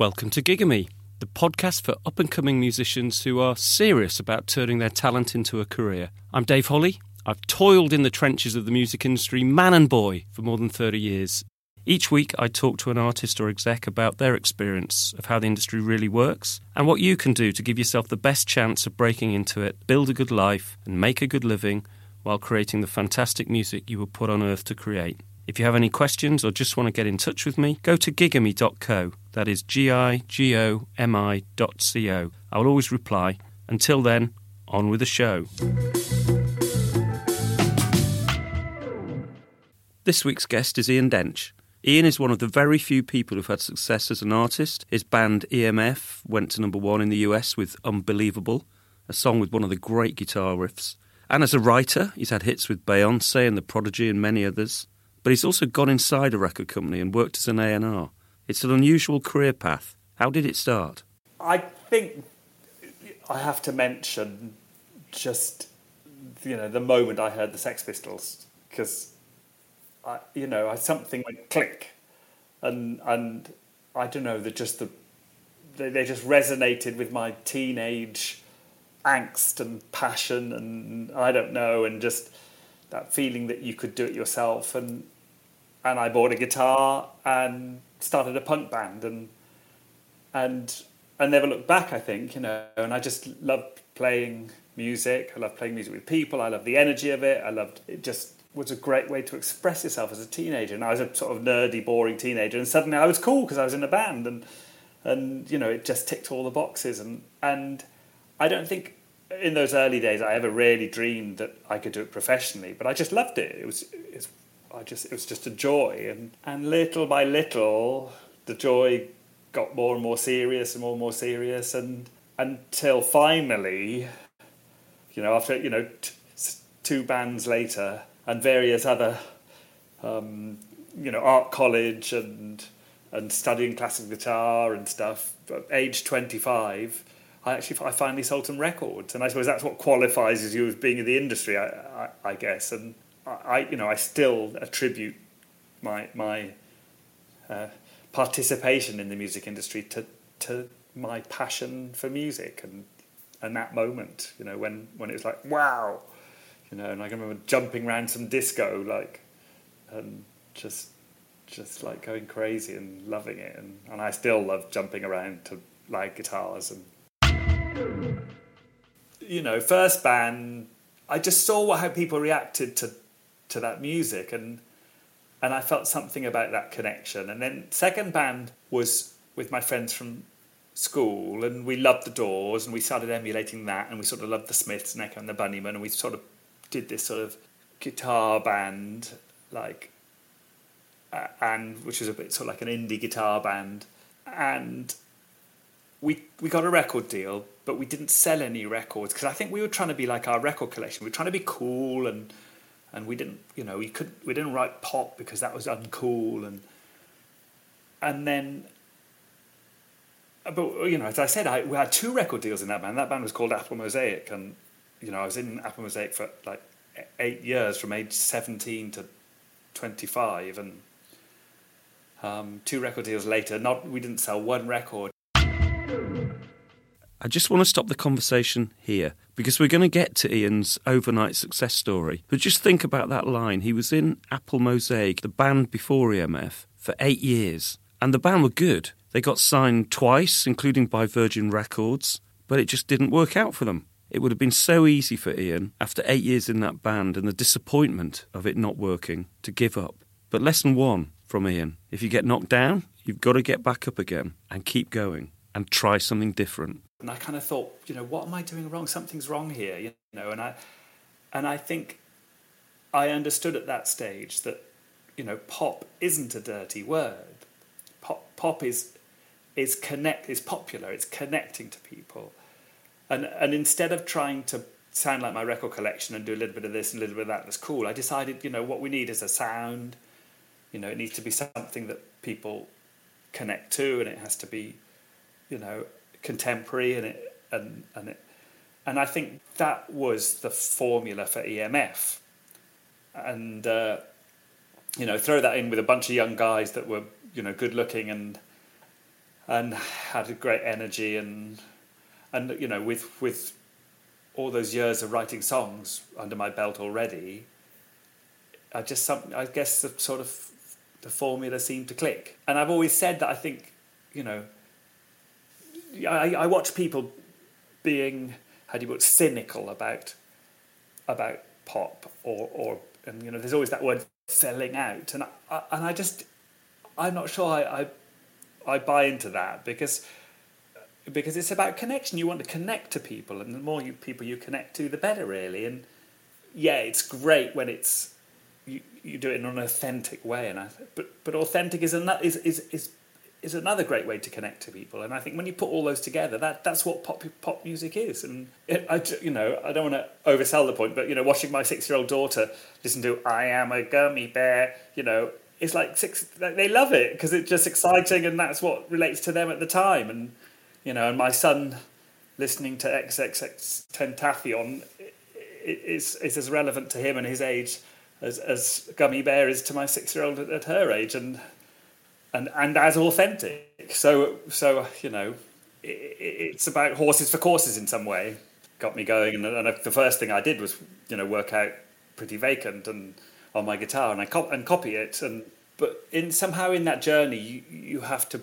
Welcome to Gigamy, the podcast for up and coming musicians who are serious about turning their talent into a career. I'm Dave Holly. I've toiled in the trenches of the music industry, man and boy, for more than 30 years. Each week, I talk to an artist or exec about their experience of how the industry really works and what you can do to give yourself the best chance of breaking into it, build a good life, and make a good living while creating the fantastic music you were put on earth to create. If you have any questions or just want to get in touch with me, go to gigamy.co. That is G I G O M I dot. I will always reply. Until then, on with the show. This week's guest is Ian Dench. Ian is one of the very few people who've had success as an artist. His band EMF went to number one in the US with Unbelievable, a song with one of the great guitar riffs. And as a writer, he's had hits with Beyonce and The Prodigy and many others but he's also gone inside a record company and worked as an A&R. It's an unusual career path. How did it start? I think I have to mention just you know the moment I heard the Sex Pistols because I you know I something went click and and I don't know that just the they, they just resonated with my teenage angst and passion and I don't know and just that feeling that you could do it yourself and and I bought a guitar and started a punk band and and I never looked back I think you know and I just loved playing music. I loved playing music with people. I loved the energy of it. I loved it just was a great way to express yourself as a teenager. And I was a sort of nerdy boring teenager. And suddenly I was cool because I was in a band and and you know it just ticked all the boxes. And and I don't think in those early days, I ever really dreamed that I could do it professionally, but I just loved it. It was, it's, I just, it was just a joy, and and little by little, the joy got more and more serious and more and more serious, and until finally, you know, after you know, t- two bands later and various other, um, you know, art college and and studying classical guitar and stuff. At age twenty five I actually I finally sold some records, and I suppose that's what qualifies as you as being in the industry, I, I, I guess. And I, you know, I still attribute my my uh, participation in the music industry to to my passion for music and and that moment, you know, when when it was like wow, you know, and I can remember jumping around some disco like and just just like going crazy and loving it, and and I still love jumping around to like guitars and you know, first band, I just saw how people reacted to to that music, and and I felt something about that connection. And then second band was with my friends from school, and we loved the Doors, and we started emulating that, and we sort of loved the Smiths and Echo and the Bunnymen, and we sort of did this sort of guitar band, like, uh, and which was a bit sort of like an indie guitar band, and we we got a record deal, but we didn't sell any records because I think we were trying to be like our record collection. We were trying to be cool and and we didn't you know we could we didn't write pop because that was uncool and and then but you know as I said I, we had two record deals in that band. That band was called Apple Mosaic and you know I was in Apple Mosaic for like eight years from age seventeen to twenty five and. Um, two record deals later, not we didn't sell one record I just want to stop the conversation here because we're going to get to Ian's overnight success story. But just think about that line. He was in Apple Mosaic, the band before EMF, for eight years. And the band were good. They got signed twice, including by Virgin Records, but it just didn't work out for them. It would have been so easy for Ian, after eight years in that band and the disappointment of it not working, to give up. But lesson one from Ian if you get knocked down, you've got to get back up again and keep going and try something different. And I kind of thought, you know, what am I doing wrong? Something's wrong here, you know. And I, and I think I understood at that stage that, you know, pop isn't a dirty word. Pop, pop is is connect is popular. It's connecting to people, and and instead of trying to sound like my record collection and do a little bit of this and a little bit of that that's cool, I decided, you know, what we need is a sound. You know, it needs to be something that people connect to, and it has to be, you know, contemporary and it and and it and I think that was the formula for EMF. And uh, you know, throw that in with a bunch of young guys that were you know good looking and and had a great energy and and you know with with all those years of writing songs under my belt already, I just some I guess the sort of the formula seemed to click. And I've always said that I think, you know, I, I watch people being how do you put cynical about about pop or or and you know there's always that word selling out and I, and I just I'm not sure I, I I buy into that because because it's about connection. You want to connect to people, and the more you, people you connect to, the better, really. And yeah, it's great when it's you, you do it in an authentic way, and I, but but authentic is is, is is is another great way to connect to people. And I think when you put all those together, that that's what pop pop music is. And it, I you know I don't want to oversell the point, but you know watching my six year old daughter listen to "I Am a Gummy Bear," you know. It's like six. They love it because it's just exciting, and that's what relates to them at the time. And you know, and my son listening to XXXTentacion is is as relevant to him and his age as, as Gummy Bear is to my six year old at, at, her age, and and and as authentic. So so you know, it, it's about horses for courses in some way. Got me going, and, and the first thing I did was you know work out pretty vacant and on my guitar, and I cop- and copy it, and but in somehow in that journey you you have to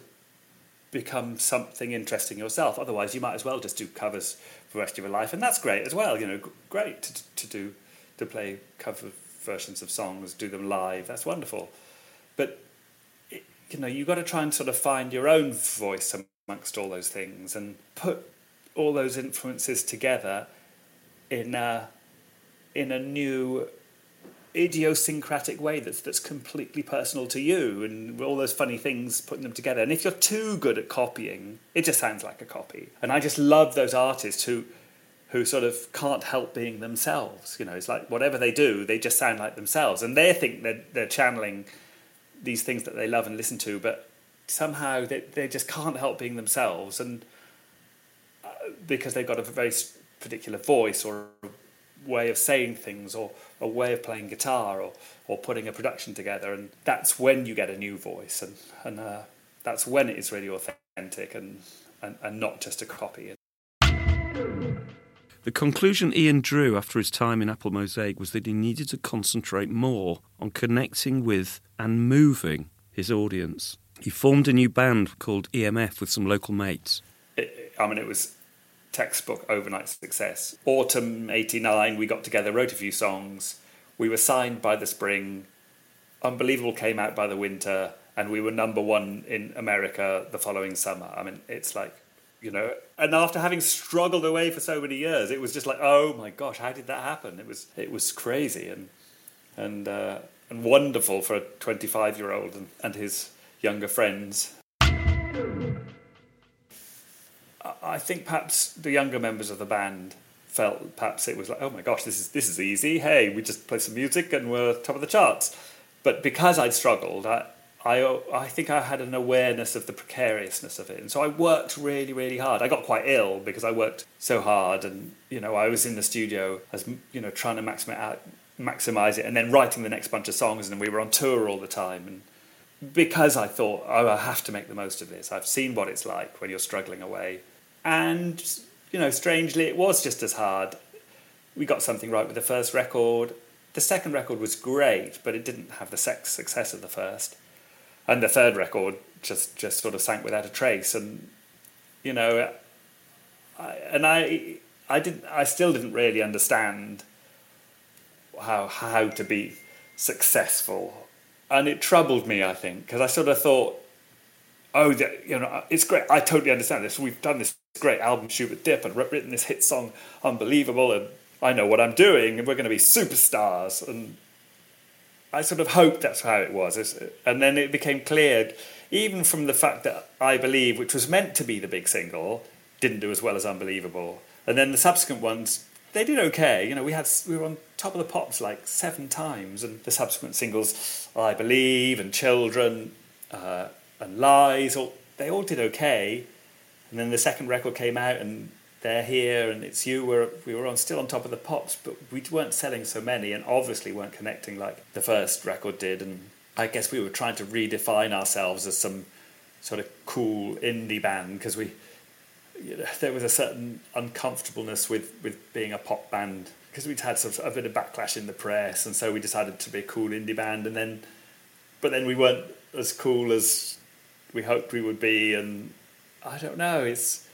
become something interesting yourself. Otherwise, you might as well just do covers for the rest of your life, and that's great as well. You know, great to, to do to play cover versions of songs, do them live. That's wonderful. But you know, you've got to try and sort of find your own voice amongst all those things and put all those influences together in a, in a new idiosyncratic way that's that's completely personal to you and all those funny things putting them together. And if you're too good at copying it just sounds like a copy. And i just love those artists who who sort of can't help being themselves you know? It's like whatever they do they just sound like themselves. And they think that they're channeling these things that they love and listen to but somehow they, they just can't help being themselves and uh, because they've got a very particular voice or way of saying things or a way of playing guitar or, or putting a production together. And that's when you get a new voice. And, and uh, that's when it is really authentic and, and, and not just a copy. The conclusion Ian drew after his time in Apple Mosaic was that he needed to concentrate more on connecting with and moving his audience. He formed a new band called EMF with some local mates. It, I mean, it was textbook overnight success. Autumn 89, we got together, wrote a few songs. We were signed by the spring. Unbelievable came out by the winter, and we were number one in America the following summer. I mean, it's like, you know, and after having struggled away for so many years, it was just like, oh my gosh, how did that happen? It was, it was crazy and, and, uh, and wonderful for a 25 year old and, and his younger friends. I think perhaps the younger members of the band felt perhaps it was like, oh my gosh, this is this is easy. Hey, we just play some music and we're top of the charts. But because I'd struggled, I, I, I think I had an awareness of the precariousness of it, and so I worked really, really hard. I got quite ill because I worked so hard, and you know, I was in the studio as you know, trying to maximize out, maximize it, and then writing the next bunch of songs, and we were on tour all the time, and because I thought, oh, I have to make the most of this. I've seen what it's like when you're struggling away and, you know, strangely, it was just as hard. We got something right with the first record. The second record was great, but it didn't have the sex success of the first. And the third record just, just sort of sank without a trace. And, you know, I, and I, I didn't, I still didn't really understand how, how to be successful. And it troubled me, I think, because I sort of thought, oh, you know, it's great. I totally understand this. We've done this great album with Dip and written this hit song, unbelievable, and I know what I'm doing, and we're going to be superstars. And I sort of hoped that's how it was. And then it became clear, even from the fact that I Believe, which was meant to be the big single, didn't do as well as Unbelievable. And then the subsequent ones, they did okay. You know, we had we were on top of the pops like seven times, and the subsequent singles, I Believe and Children uh, and Lies, all, they all did okay. And then the second record came out, and they're here, and it's you. We're, we were on still on top of the pops, but we weren't selling so many, and obviously weren't connecting like the first record did. And I guess we were trying to redefine ourselves as some sort of cool indie band because we you know, there was a certain uncomfortableness with with being a pop band because we'd had a bit of backlash in the press, and so we decided to be a cool indie band, and then but then we weren't as cool as we hoped we would be, and I don't know. It's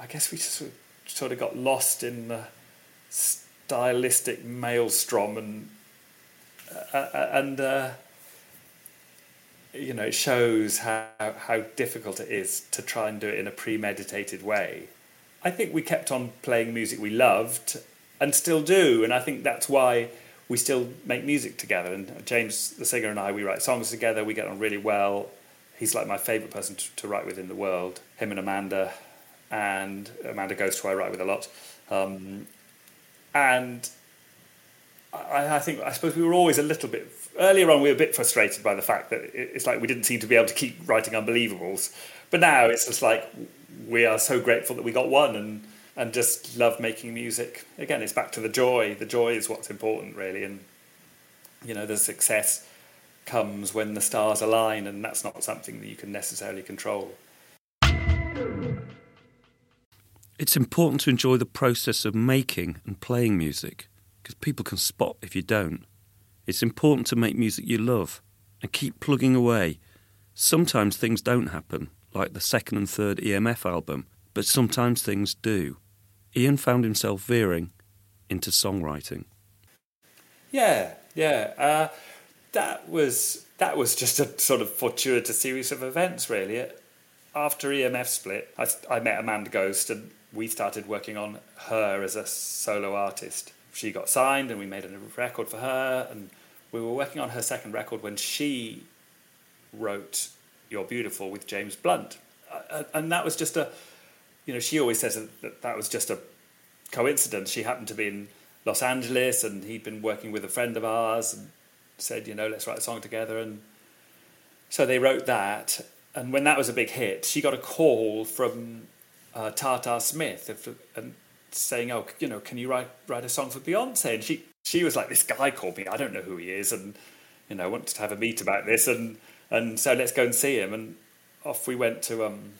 I guess we sort of, sort of got lost in the stylistic maelstrom, and uh, uh and. Uh, you know, it shows how, how difficult it is to try and do it in a premeditated way. I think we kept on playing music we loved and still do, and I think that's why we still make music together. And James, the singer, and I, we write songs together. We get on really well. He's like my favourite person to, to, write with in the world. Him and Amanda, and Amanda goes to I write with a lot. Um, and I, I, think I suppose we were always a little bit earlier on. We were a bit frustrated by the fact that it's like we didn't seem to be able to keep writing unbelievables, but now it's just like we are so grateful that we got one and and just love making music. Again, it's back to the joy. The joy is what's important, really, and you know the success comes when the stars align, and that's not something that you can necessarily control. It's important to enjoy the process of making and playing music because people can spot if you don't. It's important to make music you love and keep plugging away. Sometimes things don't happen, like the second and third EMF album, but sometimes things do. Ian found himself veering into songwriting. Yeah, yeah. Uh, that was that was just a sort of fortuitous series of events, really. After EMF split, I, I met Amanda Ghost, and we started working on her as a solo artist she got signed and we made a record for her and we were working on her second record when she wrote You're Beautiful with James Blunt. And that was just a, you know, she always says that that was just a coincidence. She happened to be in Los Angeles and he'd been working with a friend of ours and said, you know, let's write a song together. And so they wrote that. And when that was a big hit, she got a call from uh, Tata Smith. And saying, "Oh, you know, can you write write a song for Beyonce?" And she she was like, "This guy called me. I don't know who he is, and you know, I want to have a meet about this, and and so let's go and see him." And off we went to um,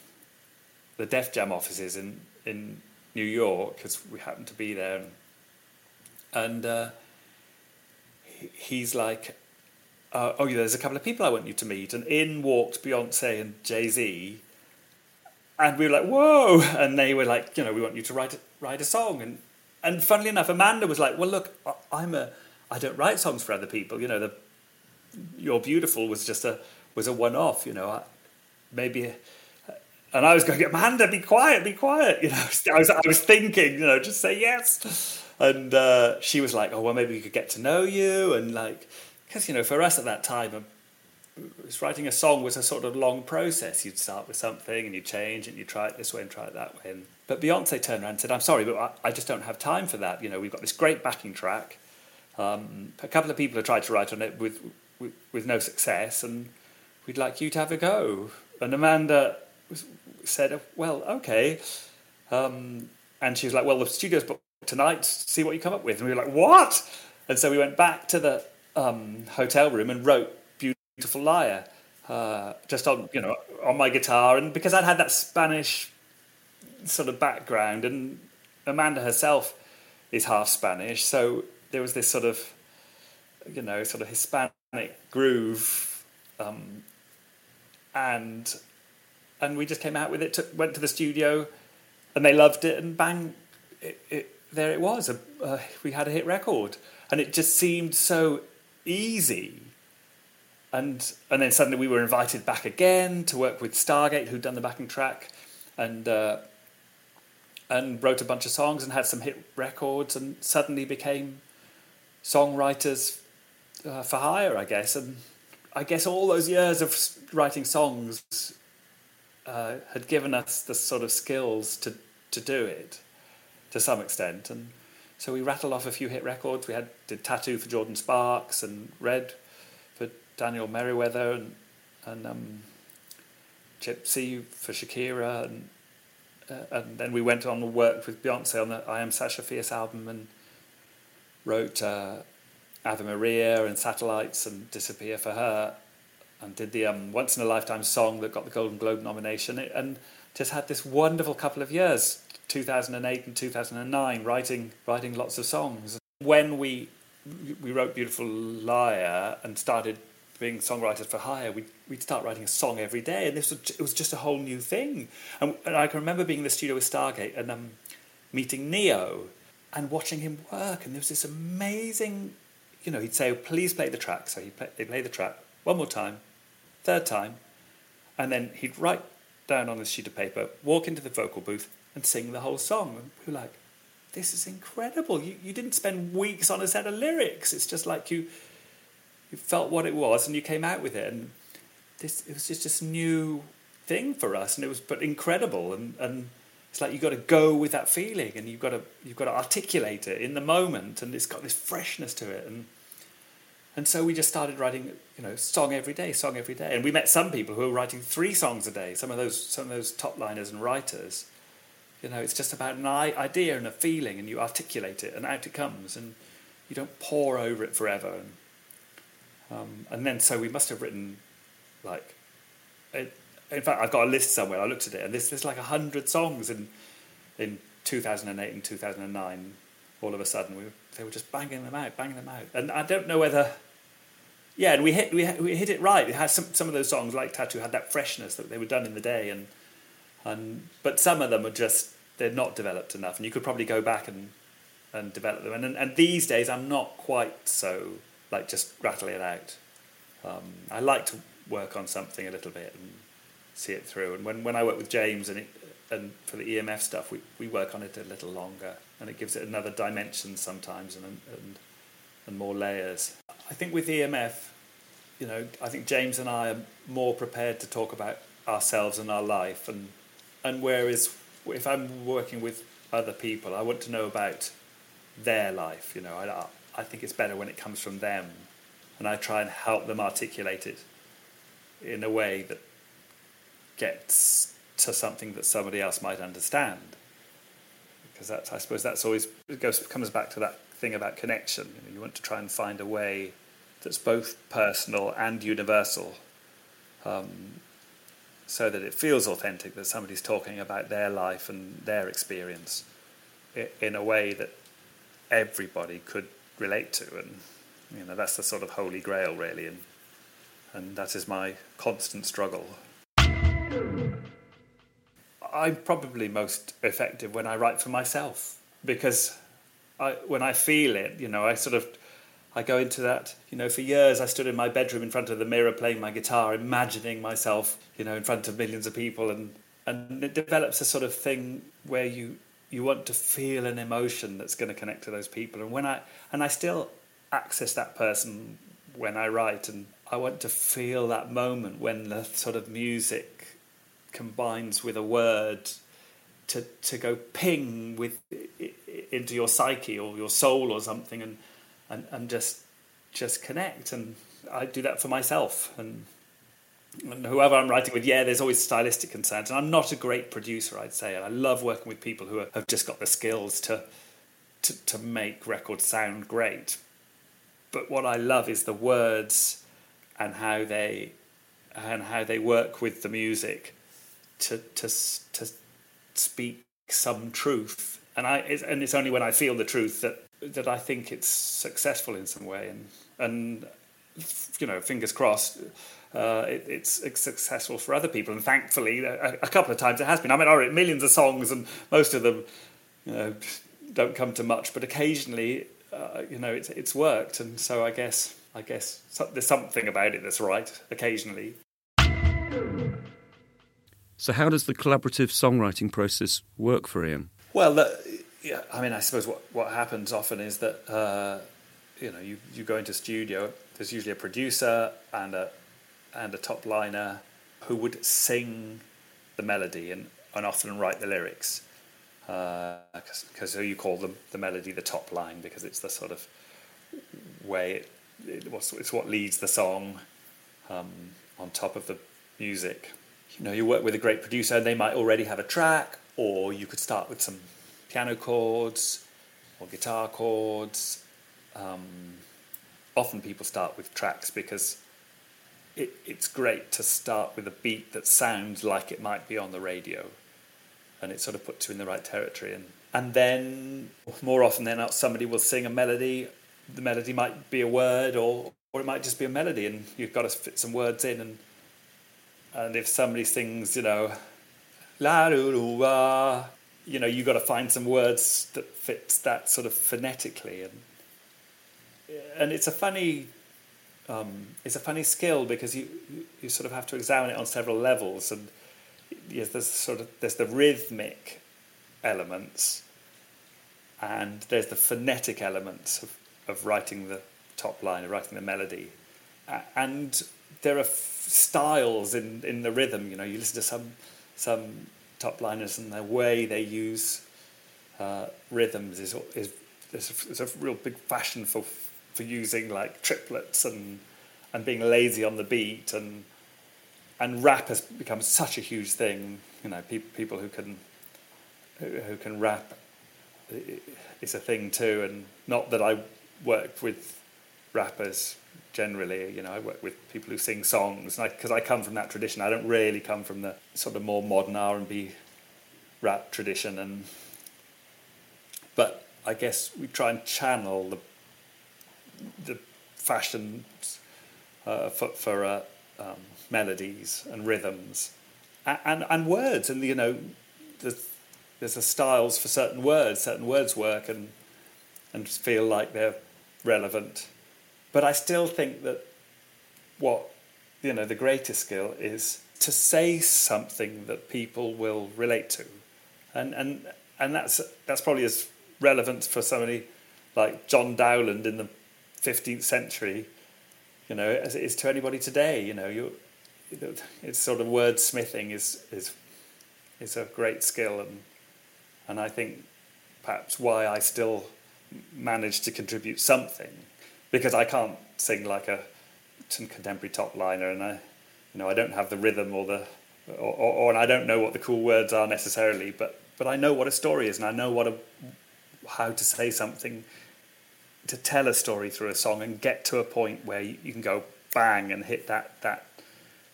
the Def Jam offices in in New York because we happened to be there, and, and uh, he's like. Uh, oh, yeah, there's a couple of people I want you to meet. And in walked Beyonce and Jay Z, and we were like, "Whoa!" And they were like, "You know, we want you to write write a song. And and funnily enough, Amanda was like, "Well, look, I'm a I don't write songs for other people. You know, the You're Beautiful was just a was a one off. You know, I, maybe." And I was going, Amanda, be quiet, be quiet. You know, I was, I was thinking, you know, just say yes. And uh, she was like, oh, well, maybe we could get to know you. And like, because, you know, for us at that time, writing a song was a sort of long process. You'd start with something and you'd change and you'd try it this way and try it that way. And, but Beyonce turned around and said, I'm sorry, but I, I, just don't have time for that. You know, we've got this great backing track. Um, a couple of people have tried to write on it with, with, with, no success, and we'd like you to have a go. And Amanda was, said, Well, okay. Um, and she was like, Well, the studio's booked tonight, see what you come up with. And we were like, What? And so we went back to the um, hotel room and wrote Beautiful Liar, uh, just on you know on my guitar, and because I'd had that Spanish sort of background, and Amanda herself is half Spanish, so there was this sort of you know sort of Hispanic groove, um, and and we just came out with it. Went to the studio, and they loved it, and bang, it, it, there it was. Uh, we had a hit record, and it just seemed so easy and and then suddenly we were invited back again to work with Stargate, who'd done the backing track, and uh, and wrote a bunch of songs and had some hit records, and suddenly became songwriters uh, for hire, I guess. And I guess all those years of writing songs uh, had given us the sort of skills to to do it to some extent, and so we rattled off a few hit records. We had did Tattoo for Jordin Sparks and Red Daniel Merriweather and and um, Gypsy for Shakira, and uh, and then we went on and worked with Beyonce on the I Am Sasha Fierce album and wrote uh, Ave Maria and Satellites and Disappear for her, and did the um, Once in a Lifetime song that got the Golden Globe nomination, and just had this wonderful couple of years, 2008 and 2009, writing writing lots of songs. When we we wrote Beautiful Liar and started being songwriters for hire, we'd, we'd start writing a song every day, and this was, it was just a whole new thing. And, and I can remember being in the studio with Stargate and um, meeting Ne-Yo and watching him work, and there was this amazing, you know, he'd say, "Please play the track." So he'd play, he'd play the track one more time, third time, and then he'd write down on a sheet of paper, walk into the vocal booth, and sing the whole song. And we were like, "This is incredible! You you didn't spend weeks on a set of lyrics. It's just like you." You felt what it was and you came out with it. And this it was just this new thing for us and it was but incredible. And and it's like you've got to go with that feeling and you've got to you've got to articulate it in the moment and it's got this freshness to it. And and so we just started writing you know song every day song every day. And we met some people who were writing three songs a day some of those some of those top liners and writers. You know it's just about an idea and a feeling and you articulate it and out it comes and you don't pour over it forever. And um, and then so we must have written like, it, in fact, I've got a list somewhere. I looked at it, and there's, there's like hundred songs in in 2008 and 2009. All of a sudden, we they were just banging them out, banging them out, and I don't know whether. Yeah, and we hit we, we hit it right. It had some some of those songs like Tattoo had that freshness that they were done in the day, and and but some of them are just they're not developed enough, and you could probably go back and and develop them. And and these days, I'm not quite so like just rattle it out. Um, I like to work on something a little bit and see it through. And when, when I work with James and it, and for the EMF stuff, we, we work on it a little longer, and it gives it another dimension sometimes and and and more layers. I think with EMF, you know, I think James and I are more prepared to talk about ourselves and our life, and and whereas if I'm working with other people, I want to know about their life. You know, I, I think it's better when it comes from them, and I try and help them articulate it in a way that gets to something that somebody else might understand. Because that's, I suppose, that's always it goes comes back to that thing about connection. You, know, you want to try and find a way that's both personal and universal, um, so that it feels authentic. That somebody's talking about their life and their experience in a way that everybody could relate to, and you know that's the sort of holy grail, really, and and that is my constant struggle. I'm probably most effective when I write for myself because I, when I feel it, you know, I sort of I go into that. You know, for years I stood in my bedroom in front of the mirror playing my guitar, imagining myself, you know, in front of millions of people, and and it develops a sort of thing where you you want to feel an emotion that's going to connect to those people. And when I and I still access that person when I write, and I want to feel that moment when the sort of music combines with a word to to go ping with into your psyche or your soul or something, and and and just just connect. And I do that for myself and whoever I'm writing with, yeah, there's always stylistic concerns. And I'm not a great producer, I'd say. And I love working with people who have just got the skills to, to, to make records sound great. But what I love is the words and how they and how they work with the music to to to speak some truth. And I it's, and it's only when I feel the truth that that I think it's successful in some way. And and you know, fingers crossed uh, it, it's, it's, successful for other people. And thankfully, a, a, couple of times it has been. I mean, I wrote millions of songs, and most of them, you know, don't come to much. But occasionally, uh, you know, it's it's worked, and so I guess I guess there's something about it that's right. Occasionally. So, how does the collaborative songwriting process work for Ian? Well, the, yeah, I mean, I suppose what what happens often is that. Uh, you know, you, you go into studio. There's usually a producer and a and a top liner who would sing the melody and, and often write the lyrics. Because uh, you call them the melody the top line because it's the sort of way it, it it's what leads the song um, on top of the music. You know, you work with a great producer and they might already have a track, or you could start with some piano chords or guitar chords. Um, often people start with tracks because it, it's great to start with a beat that sounds like it might be on the radio, and it sort of puts you in the right territory. And and then more often than not, somebody will sing a melody. The melody might be a word, or or it might just be a melody, and you've got to fit some words in. And and if somebody sings, you know, la you know, you've got to find some words that fits that sort of phonetically, and and it's a funny um, it's a funny skill because you you sort of have to examine it on several levels, and yes, there's sort of there's the rhythmic elements, and there's the phonetic elements of, of writing the top line, of writing the melody, and there are f- styles in, in the rhythm. You know, you listen to some some top liners and the way they use uh, rhythms is is there's a, there's a real big fashion for for using like triplets and and being lazy on the beat and and rap has become such a huge thing. You know, pe- people who can who, can rap is a thing too. And not that I work with rappers generally. You know, I work with people who sing songs, because I, I, come from that tradition. I don't really come from the sort of more modern R and B rap tradition, and but I guess we try and channel the the fashion uh, for, for uh, um, melodies and rhythms. And, and, and words and you know there's, there's a styles for certain words certain words work and and feel like they're relevant. But I still think that what you know the greatest skill is to say something that people will relate to. And and and that's that's probably as relevant for somebody like John Dowland in the 15th century, you know, as it is to anybody today. You know, you, it's sort of wordsmithing is is is a great skill, and and I think perhaps why I still manage to contribute something, because I can't sing like a contemporary top liner, and I, you know, I don't have the rhythm or the, or, or, or and I don't know what the cool words are necessarily, but but I know what a story is, and I know what a how to say something to tell a story through a song and get to a point where you, you can go bang and hit that that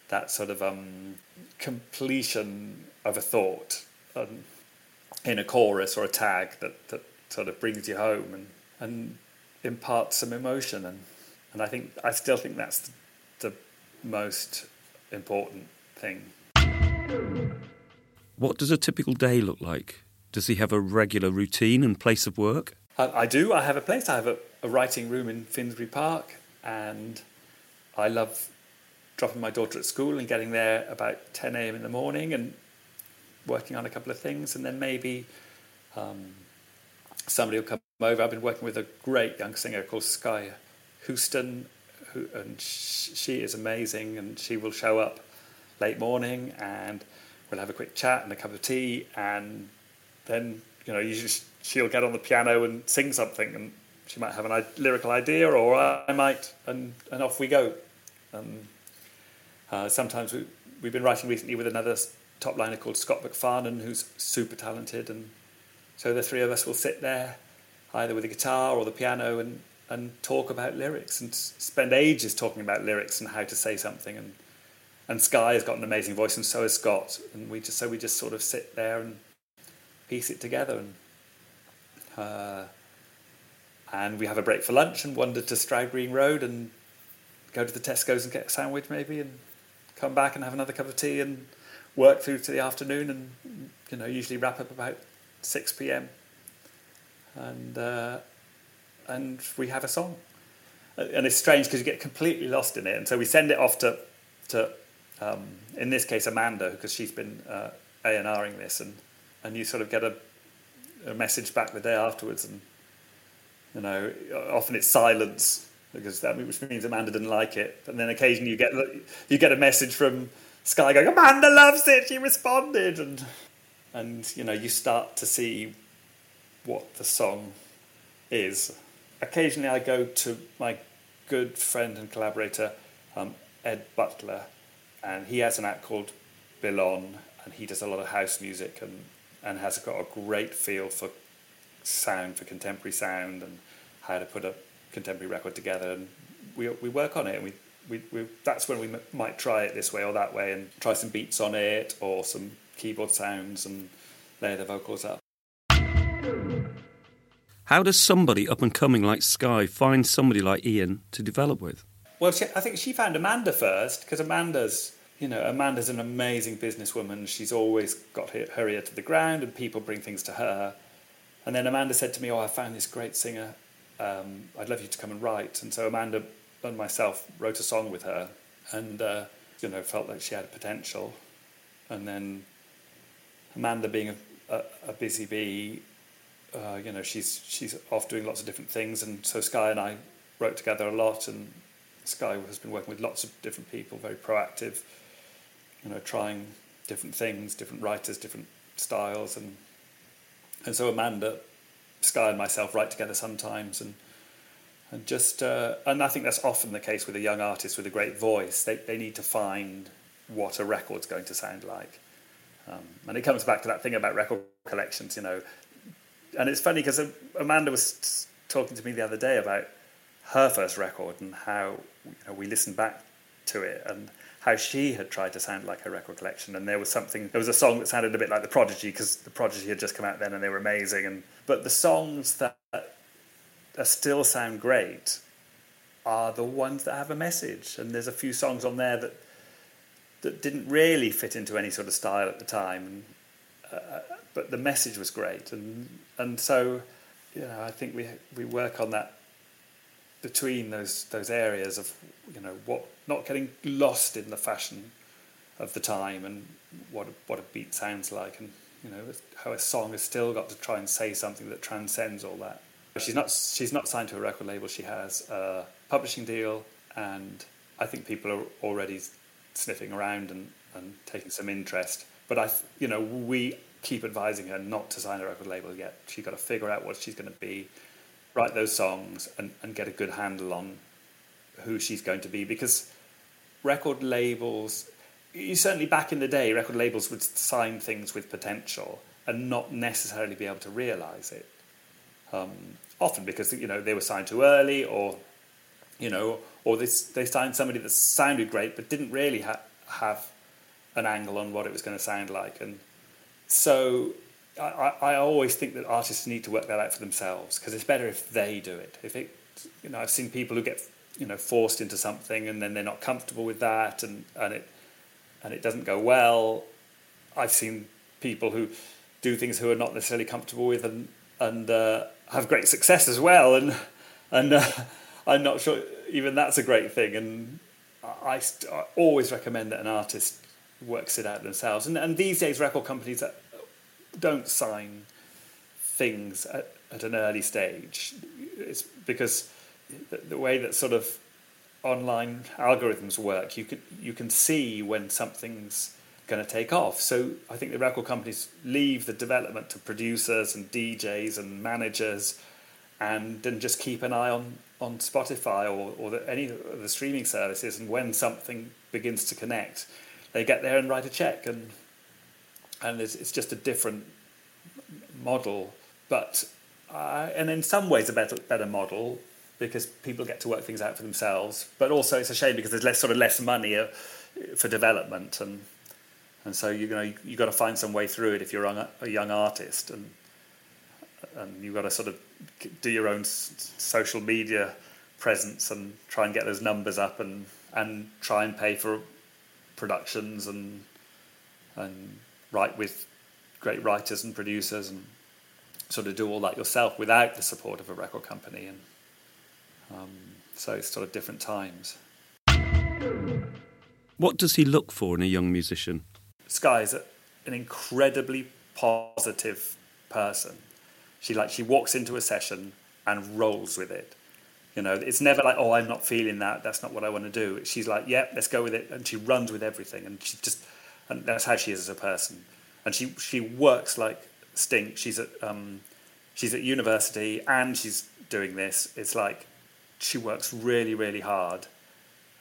that sort of um, completion of a thought um, in a chorus or a tag that, that sort of brings you home and, and imparts some emotion and, and I think I still think that's the, the most important thing. What does a typical day look like? Does he have a regular routine and place of work? I, I do. I have a place. I have a, a writing room in Finsbury Park, and I love dropping my daughter at school and getting there about 10 a.m. in the morning and working on a couple of things, and then maybe um, somebody will come over. I've been working with a great young singer called Sky Houston, who, and she is amazing, and she will show up late morning, and we'll have a quick chat and a cup of tea, and then you know you just she'll get on the piano and sing something, and she might have a lyrical idea, or I might, and, and off we go. Um, uh, sometimes we, we've been writing recently with another top liner called Scott McFarnon, who's super talented, and so the three of us will sit there, either with the guitar or the piano, and and talk about lyrics and spend ages talking about lyrics and how to say something. And and Sky has got an amazing voice, and so has Scott. And we just so we just sort of sit there and piece it together. And uh, and we have a break for lunch and wander to Stroud Green Road and go to the Tesco's and get a sandwich maybe and come back and have another cup of tea and work through to the afternoon and you know usually wrap up about 6 p.m. and uh, and we have a song. And it's strange because you get completely lost in it. And so we send it off to to um, in this case Amanda because she's been uh, A&Ring this. And and you sort of get a a message back the day afterwards, and you know, often it's silence because that which means Amanda didn't like it, and then occasionally you get you get a message from Sky going, Amanda loves it, she responded, and and you know you start to see what the song is. Occasionally, I go to my good friend and collaborator um, Ed Butler, and he has an act called Bilon, and he does a lot of house music and and has got a great feel for sound, for contemporary sound, and how to put a contemporary record together. And we we work on it, and we we, we, that's when we m- might try it this way or that way and try some beats on it or some keyboard sounds and layer the vocals up. How does somebody up and coming like Sky find somebody like Ian to develop with? Well, she, I think she found Amanda first because Amanda's, you know, Amanda's an amazing businesswoman. She's always got her, ear to the ground, and people bring things to her. And then Amanda said to me, "Oh, I found this great singer. Um, I'd love you to come and write." And so Amanda and myself wrote a song with her, and uh, you know, felt like she had potential. And then Amanda, being a, a, a busy bee, uh, you know, she's she's off doing lots of different things, and so Sky and I wrote together a lot, and Sky has been working with lots of different people, very proactive, you know, trying different things, different writers, different styles, and and so Amanda, Sky, and myself write together sometimes, and and just uh, and I think that's often the case with a young artist with a great voice. They they need to find what a record's going to sound like, um, and it comes back to that thing about record collections, you know. And it's funny because Amanda was talking to me the other day about her first record and how you know, we listened back to it and how she had tried to sound like her record collection. And there was something there was a song that sounded a bit like the prodigy because the prodigy had just come out then and they were amazing. And but the songs that still sound great are the ones that have a message. And there's a few songs on there that that didn't really fit into any sort of style at the time. And, uh, but the message was great. And and so you know I think we we work on that between those those areas of you know what not getting lost in the fashion of the time and what what a beat sounds like and you know how a song has still got to try and say something that transcends all that. She's not she's not signed to a record label. She has a publishing deal, and I think people are already sniffing around and, and taking some interest. But I you know we keep advising her not to sign a record label yet. She's got to figure out what she's going to be write those songs and, and get a good handle on who she's going to be because record labels you certainly back in the day record labels would sign things with potential and not necessarily be able to realize it. Um, often because you know they were signed too early or you know or they, they signed somebody that sounded great but didn't really ha- have an angle on what it was going to sound like. And so I, I always think that artists need to work that out for themselves because it's better if they do it. If it, you know, I've seen people who get you know forced into something and then they're not comfortable with that and, and it and it doesn't go well. I've seen people who do things who are not necessarily comfortable with and and uh, have great success as well. And and uh, I'm not sure even that's a great thing. And I, I always recommend that an artist works it out themselves. And and these days, record companies don't sign things at, at an early stage. It's because the, the, way that sort of online algorithms work, you can you can see when something's going to take off. So I think the record companies leave the development to producers and DJs and managers, and then just keep an eye on on Spotify or or the, any of the streaming services. And when something begins to connect, they get there and write a check and and it's, it's just a different model, but uh, and in some ways a better better model because people get to work things out for themselves. But also it's a shame because there's less sort of less money uh, for development and and so you know you, got to find some way through it if you're a young artist and and you've got to sort of do your own social media presence and try and get those numbers up and and try and pay for productions and and write with great writers and producers and sort of do all that yourself without the support of a record company. And um, so it's sort of different times. What does he look for in a young musician? Sky is a, an incredibly positive person. She like she walks into a session and rolls with it. You know, it's never like, oh, I'm not feeling that. That's not what I want to do. She's like, yeah, let's go with it, and she runs with everything, and she just and that's how she is as a person. And she she works like stink. She's at um, she's at university and she's doing this. It's like she works really really hard,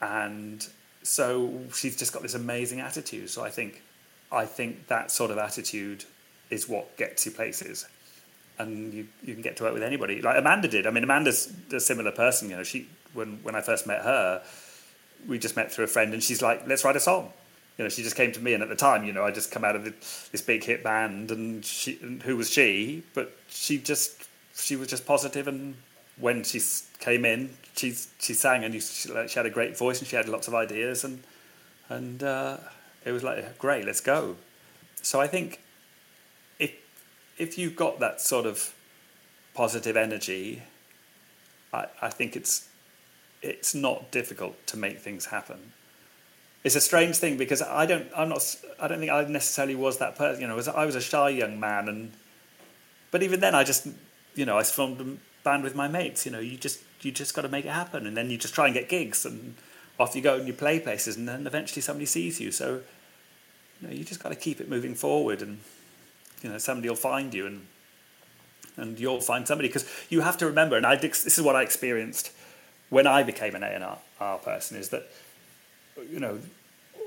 and so she's just got this amazing attitude. So I think I think that sort of attitude is what gets you places. And you, you can get to work with anybody, like Amanda did. I mean, Amanda's a similar person. You know, she when when I first met her, we just met through a friend, and she's like, let's write a song. You know, she just came to me, and at the time, you know, I just come out of the, this big hit band, and she, and who was she? But she just, she was just positive, and when she came in, she she sang, and she, she had a great voice, and she had lots of ideas, and and uh, it was like, great, let's go. So I think if if you've got that sort of positive energy, I, I think it's it's not difficult to make things happen. It's a strange thing because I don't I'm not I don't think I necessarily was that person. You know, I was a shy young man, and but even then I just you know I formed a band with my mates. You know, you just you just got to make it happen, and then you just try and get gigs, and off you go and you play places, and then eventually somebody sees you. So you know, you just got to keep it moving forward, and you know somebody will find you, and and you'll find somebody because you have to remember. And I this is what I experienced when I became an A and R person is that you know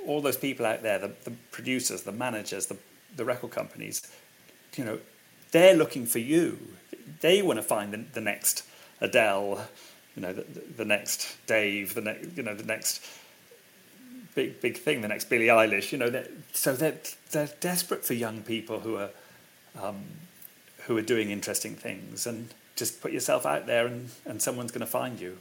all those people out there, the, the producers, the managers, the the record companies, you know, they're looking for you. They want to find the, the next Adele, you know, the, the next Dave, the next, you know, the next big big thing, the next Billie Eilish. You know, they're, so they're they're desperate for young people who are um, who are doing interesting things, and just put yourself out there, and, and someone's going to find you.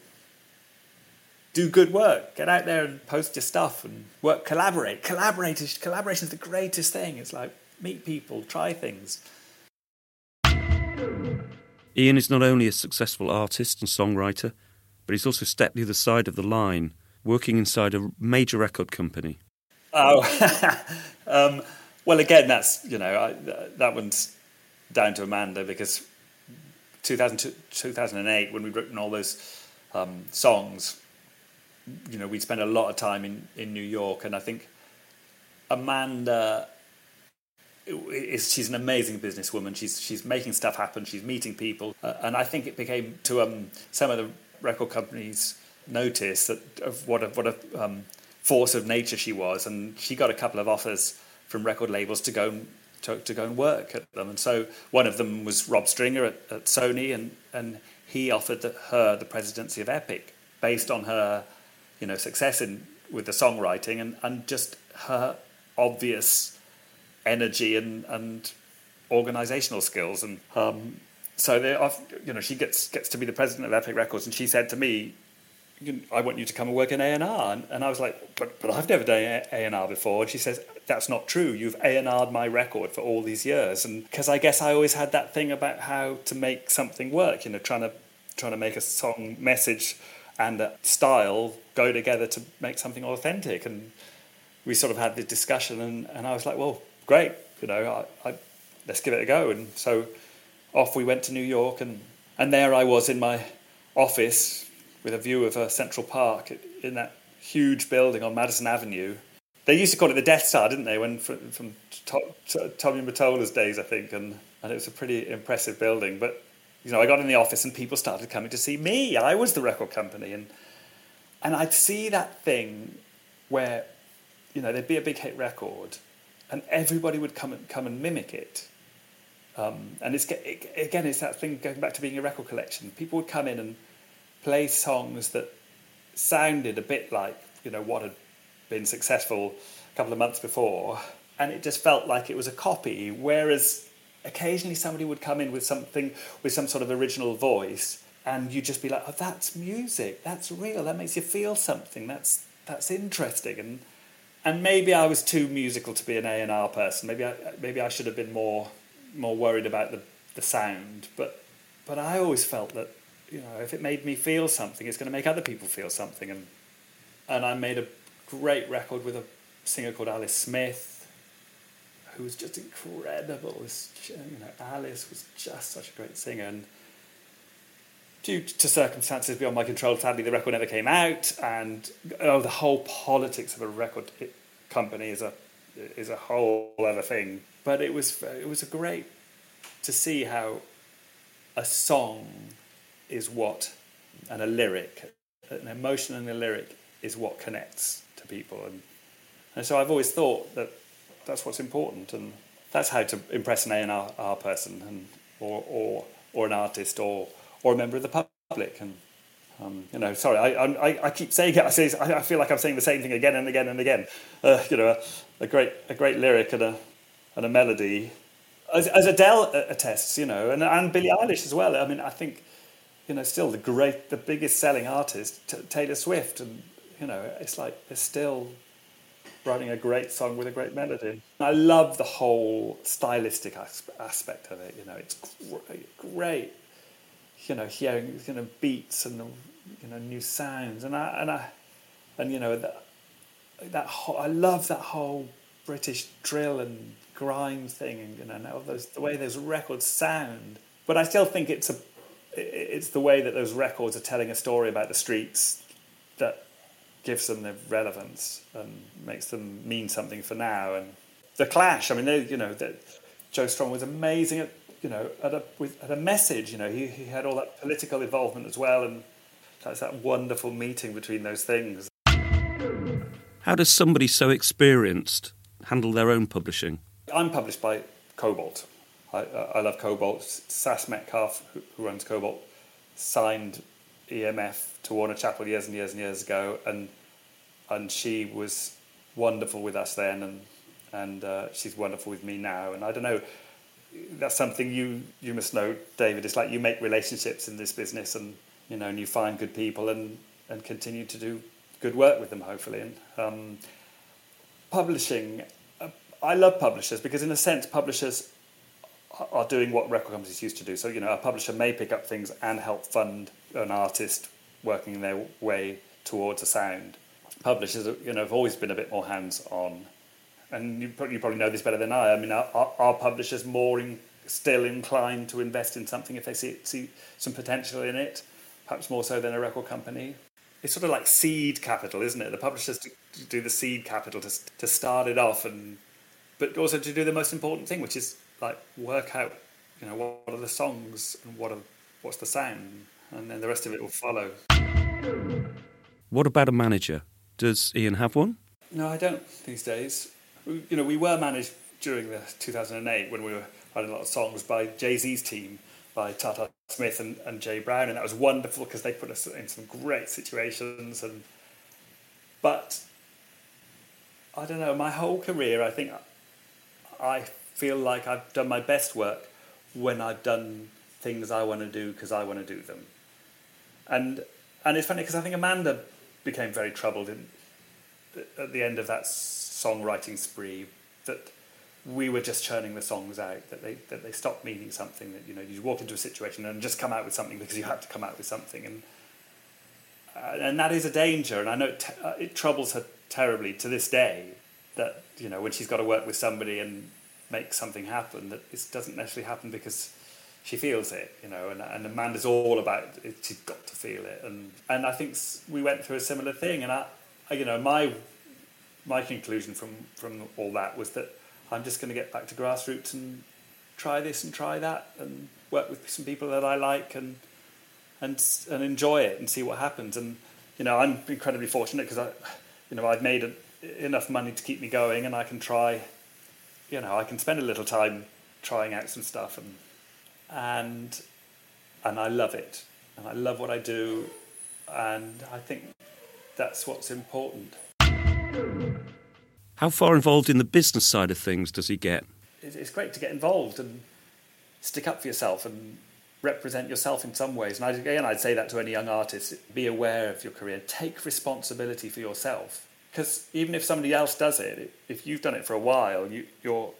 Do good work. Get out there and post your stuff and work. Collaborate. Collaborate. Is, collaboration is the greatest thing. It's like meet people, try things. Ian is not only a successful artist and songwriter, but he's also stepped the other side of the line working inside a major record company? Oh, um, well, again, that's you know I, that one's down to Amanda because 2000, 2008 when we'd written all those um, songs, you know, we'd spent a lot of time in, in New York, and I think Amanda is she's an amazing businesswoman. She's she's making stuff happen. She's meeting people, uh, and I think it became to um, some of the record companies notice that of what a, what a um, force of nature she was, and she got a couple of offers from record labels to go and to, to go and work at them. And so one of them was Rob Stringer at, at Sony, and and he offered the, her the presidency of Epic based on her, you know, success in with the songwriting and, and just her obvious energy and and organizational skills and um, so they you know she gets gets to be the president of Epic Records and she said to me I want you to come and work in A&R. And I was like, but, but I've never done A&R before. And she says, that's not true. You've A&R'd my record for all these years. And because I guess I always had that thing about how to make something work, you know, trying to, trying to make a song message and style go together to make something authentic. And we sort of had the discussion and, and I was like, well, great, you know, I, I, let's give it a go. And so off we went to New York and, and there I was in my office with a view of uh, Central Park in that huge building on Madison Avenue. They used to call it the Death Star, didn't they? When from, from Tommy Mottola's days, I think, and, and it was a pretty impressive building. But you know, I got in the office and people started coming to see me. I was the record company, and and I'd see that thing where you know there'd be a big hit record, and everybody would come and come and mimic it. Um, and it's it, again, it's that thing going back to being a record collection. People would come in and play songs that sounded a bit like you know what had been successful a couple of months before, and it just felt like it was a copy. Whereas occasionally somebody would come in with something with some sort of original voice, and you'd just be like, "Oh, that's music. That's real. That makes you feel something. That's that's interesting." And and maybe I was too musical to be an A and R person. Maybe I maybe I should have been more more worried about the the sound. But but I always felt that you know, if it made me feel something, it's going to make other people feel something. And and I made a great record with a singer called Alice Smith, who was just incredible. This, you know, Alice was just such a great singer, and due to circumstances beyond my control, sadly, the record never came out. And oh, the whole politics of a record company is a is a whole other thing. But it was it was a great to see how a song is what, and a lyric, an emotion and a lyric is what connects to people. And, and so I've always thought that that's what's important, and that's how to impress an A&R person, and, or, or, or an artist, or, or a member of the public. And Um, you know, sorry, I, I, I keep saying it. I, say, I feel like I'm saying the same thing again and again and again. Uh, you know, a, a, great a great lyric and a and a melody, as, as Adele attests. You know, and and Billie Eilish as well. I mean, I think, you know, still the great, the biggest selling artist, T- Taylor Swift, and you know, it's like they're still writing a great song with a great melody. I love the whole stylistic aspect of it. You know, it's great. You know, hearing you know beats and you know new sounds, and I and I and you know that that whole, I love that whole British drill and grime thing, and you know those the way those records sound. But I still think it's a it's the way that those records are telling a story about the streets that gives them the relevance and makes them mean something for now. And the Clash, I mean, they, you know, that Joe Strummer was amazing at, you know, at a, with, at a message. You know, he, he had all that political involvement as well, and that's that wonderful meeting between those things. How does somebody so experienced handle their own publishing? I'm published by Kobalt. I, I love Kobalt. Sas Metcalfe, who, who runs Kobalt, signed EMF to Warner Chappell years and years and years ago, and and she was wonderful with us then, and and uh, she's wonderful with me now. And I don't know, that's something you you must know, David. It's like you make relationships in this business, and you know, and you find good people, and and continue to do good work with them, hopefully. And um, publishing, uh, I love publishers because, in a sense, publishers are doing what record companies used to do. So, you know, a publisher may pick up things and help fund an artist working their way towards a sound. Publishers, you know, have always been a bit more hands-on, and you probably, know this better than I. I mean, are, are publishers more in, still inclined to invest in something if they see, see some potential in it, perhaps more so than a record company? It's sort of like seed capital, isn't it? The publishers do the seed capital to to start it off, and but also to do the most important thing, which is like work out, you know, what, what are the songs and what are what's the sound and then the rest of it will follow. What about a manager? Does Ian have one? No, I don't these days. You know, we were managed during the 2008 when we were writing a lot of songs by Jay Z's team, by Tata Smith and, and Jay Brown, and that was wonderful because they put us in some great situations. And but I don't know, my whole career, I think I feel like I've done my best work when I've done things I want to do because I want to do them and and it's funny because I think Amanda became very troubled in, at the end of that songwriting spree that we were just churning the songs out that they that they stopped meaning something that you know you walk into a situation and just come out with something because you have to come out with something. And uh, and that is a danger. And I know it, uh, it troubles her terribly to this day that you know when she's got to work with somebody and make something happen that it doesn't necessarily happen because she feels it, you know, and, and Amanda's all about it. She's got to feel it, and and I think we went through a similar thing, and I, I you know, my my conclusion from from all that was that I'm just going to get back to grassroots and try this and try that, and work with some people that I like, and and and enjoy it and see what happens. And you know, I'm incredibly fortunate because I, you know, I've made a, enough money to keep me going, and I can try, you know, I can spend a little time trying out some stuff and and and I love it, and I love what I do, and I think that's what's important. How far involved in the business side of things does he get? It's great to get involved and stick up for yourself and represent yourself in some ways. And I, again, I'd say that to any young artist: be aware of your career, take responsibility for yourself. Because even if somebody else does it, if you've done it for a while, you, you're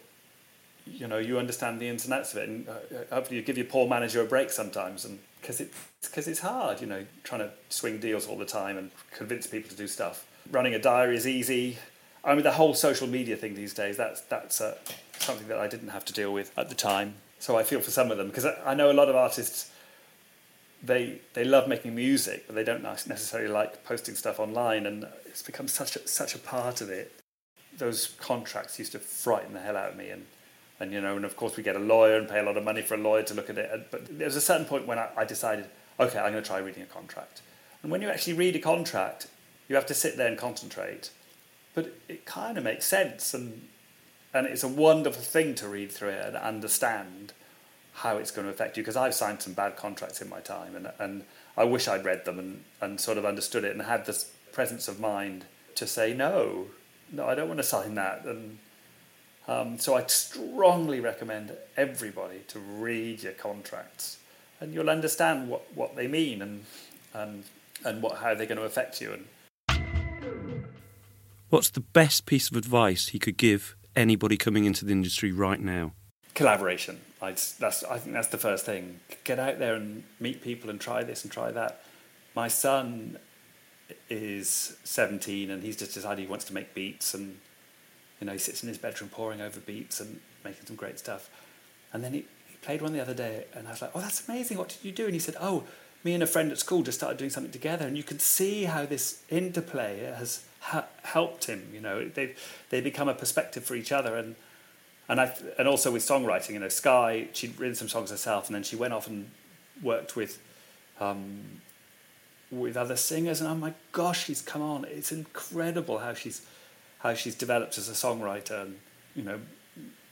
you know you understand the ins and outs of it, and uh, hopefully you give your poor manager a break sometimes, and because it's because it's hard, you know, trying to swing deals all the time and convince people to do stuff. Running a diary is easy. I mean, the whole social media thing these days that's that's uh, something that I didn't have to deal with at the time. So I feel for some of them because I know a lot of artists. They they love making music, but they don't necessarily like posting stuff online, and it's become such a, such a part of it. Those contracts used to frighten the hell out of me, and and you know, and of course we get a lawyer and pay a lot of money for a lawyer to look at it. But there was a certain point when I, I decided, okay, I'm going to try reading a contract. And when you actually read a contract, you have to sit there and concentrate. But it kind of makes sense, and and it's a wonderful thing to read through it and understand how it's going to affect you. Because I've signed some bad contracts in my time, and and I wish I'd read them and, and sort of understood it and had this presence of mind to say no, no, I don't want to sign that. And um, so I strongly recommend everybody to read your contracts, and you'll understand what, what they mean and and and what how they're going to affect you. And What's the best piece of advice he could give anybody coming into the industry right now? collaboration. I'd, that's I think that's the first thing. Get out there and meet people and try this and try that. My son is 17 and he's just decided he wants to make beats and you know he sits in his bedroom pouring over beats and making some great stuff. And then he, he played one the other day and I was like, "Oh, that's amazing. What did you do?" And he said, "Oh, me and a friend at school just started doing something together and you can see how this interplay has ha- helped him, you know. They they become a perspective for each other and and I and also with songwriting, you know, Sky she'd written some songs herself, and then she went off and worked with um, with other singers, and oh my gosh, she's come on! It's incredible how she's how she's developed as a songwriter, and you know,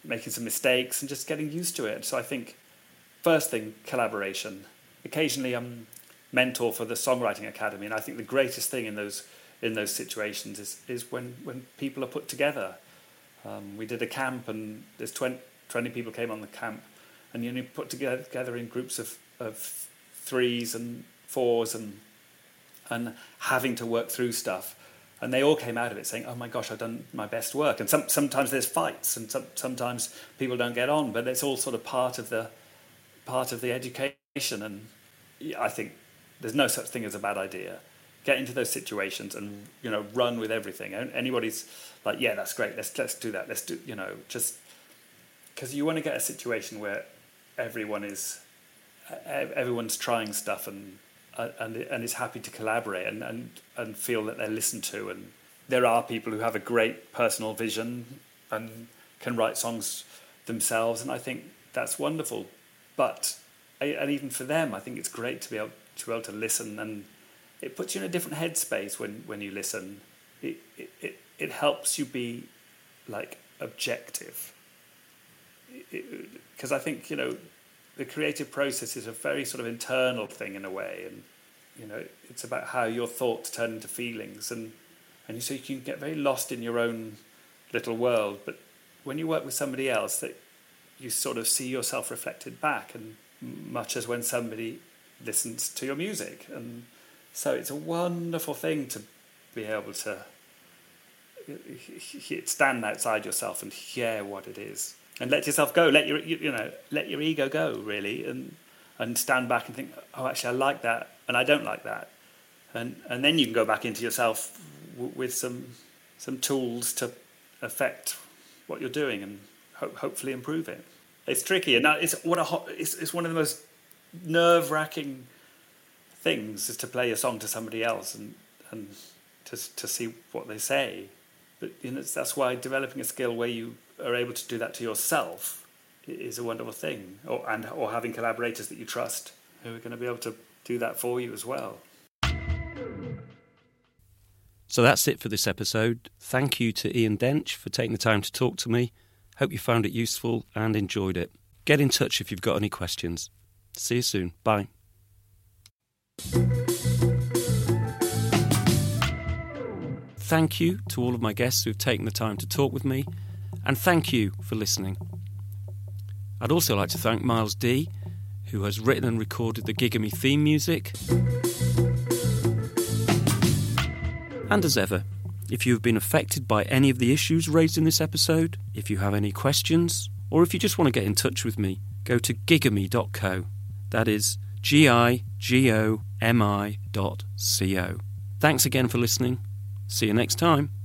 making some mistakes and just getting used to it. So I think first thing collaboration. Occasionally, I'm mentor for the Songwriting Academy, and I think the greatest thing in those in those situations is is when when people are put together um, we did a camp, and there's 20, 20, people came on the camp, and you put together, together in groups of, of threes and fours, and and having to work through stuff. And they all came out of it saying, "Oh my gosh, I've done my best work." And some, sometimes there's fights, and some, sometimes people don't get on, but it's all sort of part of the part of the education. And I think there's no such thing as a bad idea get into those situations and you know run with everything. Anybody's like, yeah, that's great. Let's let's do that. Let's do you know just because you want to get a situation where everyone is everyone's trying stuff and and and is happy to collaborate and and and feel that they're listened to and there are people who have a great personal vision and can write songs themselves and I think that's wonderful but and even for them I think it's great to be able to be able to listen and it puts you in a different headspace when, when you listen. It, it, it, it helps you be like objective. Because I think, you know, the creative process is a very sort of internal thing in a way. And, you know, it's about how your thoughts turn into feelings. And, and so you can get very lost in your own little world. But when you work with somebody else, that you sort of see yourself reflected back. And much as when somebody listens to your music and so it's a wonderful thing to be able to stand outside yourself and hear what it is, and let yourself go. Let your you know let your ego go really, and and stand back and think, oh, actually, I like that, and I don't like that, and and then you can go back into yourself w- with some some tools to affect what you're doing and ho- hopefully improve it. It's tricky, and it's what a it's, it's one of the most nerve wracking things is to play a song to somebody else and and to to see what they say. But you know, that's why developing a skill where you are able to do that to yourself is a wonderful thing, or and or having collaborators that you trust who are going to be able to do that for you as well. So that's it for this episode. Thank you to Ian Dench for taking the time to talk to me. Hope you found it useful and enjoyed it. Get in touch if you've got any questions. See you soon. Bye. Thank you to all of my guests who've taken the time to talk with me, and thank you for listening. I'd also like to thank Miles D, who has written and recorded the Gigomi theme music. And as ever, if you have been affected by any of the issues raised in this episode, if you have any questions, or if you just want to get in touch with me, go to gigomi.co. That is G I G O M I dot C O. Thanks again for listening. See you next time.